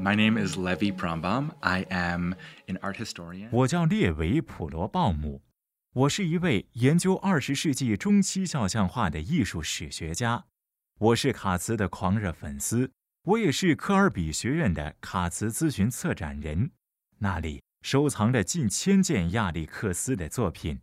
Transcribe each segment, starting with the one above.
My name is Levi Prombaum. I am an art historian. 我叫列维·普罗鲍姆，我是一位研究二十世纪中期肖像画的艺术史学家。我是卡茨的狂热粉丝，我也是科尔比学院的卡茨咨询策展人，那里收藏着近千件亚历克斯的作品。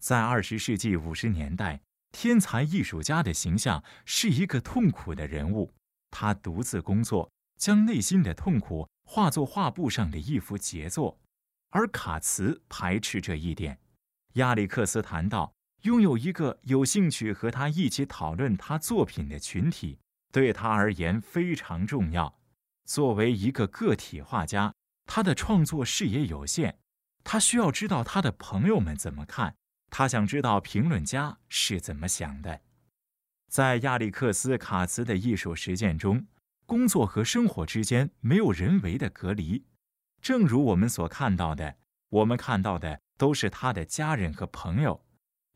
在二十世纪五十年代，天才艺术家的形象是一个痛苦的人物，他独自工作。将内心的痛苦化作画布上的一幅杰作，而卡茨排斥这一点。亚历克斯谈到，拥有一个有兴趣和他一起讨论他作品的群体，对他而言非常重要。作为一个个体画家，他的创作视野有限，他需要知道他的朋友们怎么看，他想知道评论家是怎么想的。在亚历克斯·卡茨的艺术实践中。工作和生活之间没有人为的隔离，正如我们所看到的，我们看到的都是他的家人和朋友。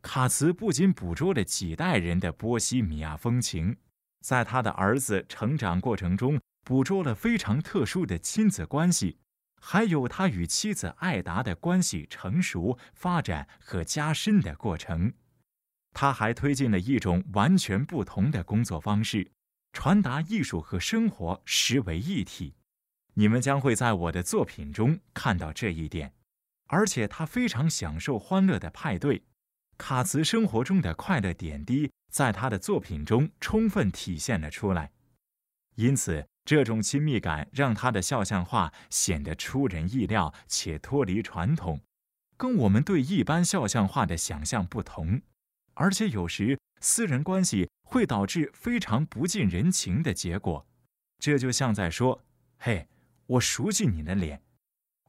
卡茨不仅捕捉了几代人的波西米亚风情，在他的儿子成长过程中捕捉了非常特殊的亲子关系，还有他与妻子艾达的关系成熟、发展和加深的过程。他还推进了一种完全不同的工作方式。传达艺术和生活实为一体，你们将会在我的作品中看到这一点。而且他非常享受欢乐的派对，卡茨生活中的快乐点滴在他的作品中充分体现了出来。因此，这种亲密感让他的肖像画显得出人意料且脱离传统，跟我们对一般肖像画的想象不同。而且有时私人关系。会导致非常不近人情的结果，这就像在说：“嘿，我熟悉你的脸，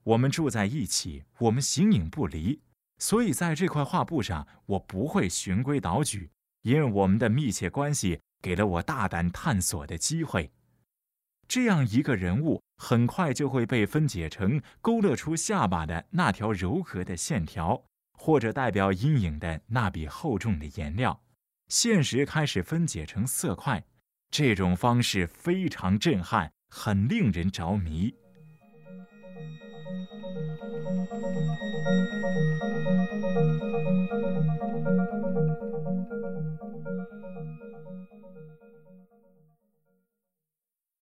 我们住在一起，我们形影不离，所以在这块画布上，我不会循规蹈矩，因为我们的密切关系给了我大胆探索的机会。”这样一个人物很快就会被分解成勾勒出下巴的那条柔和的线条，或者代表阴影的那笔厚重的颜料。现实开始分解成色块，这种方式非常震撼，很令人着迷。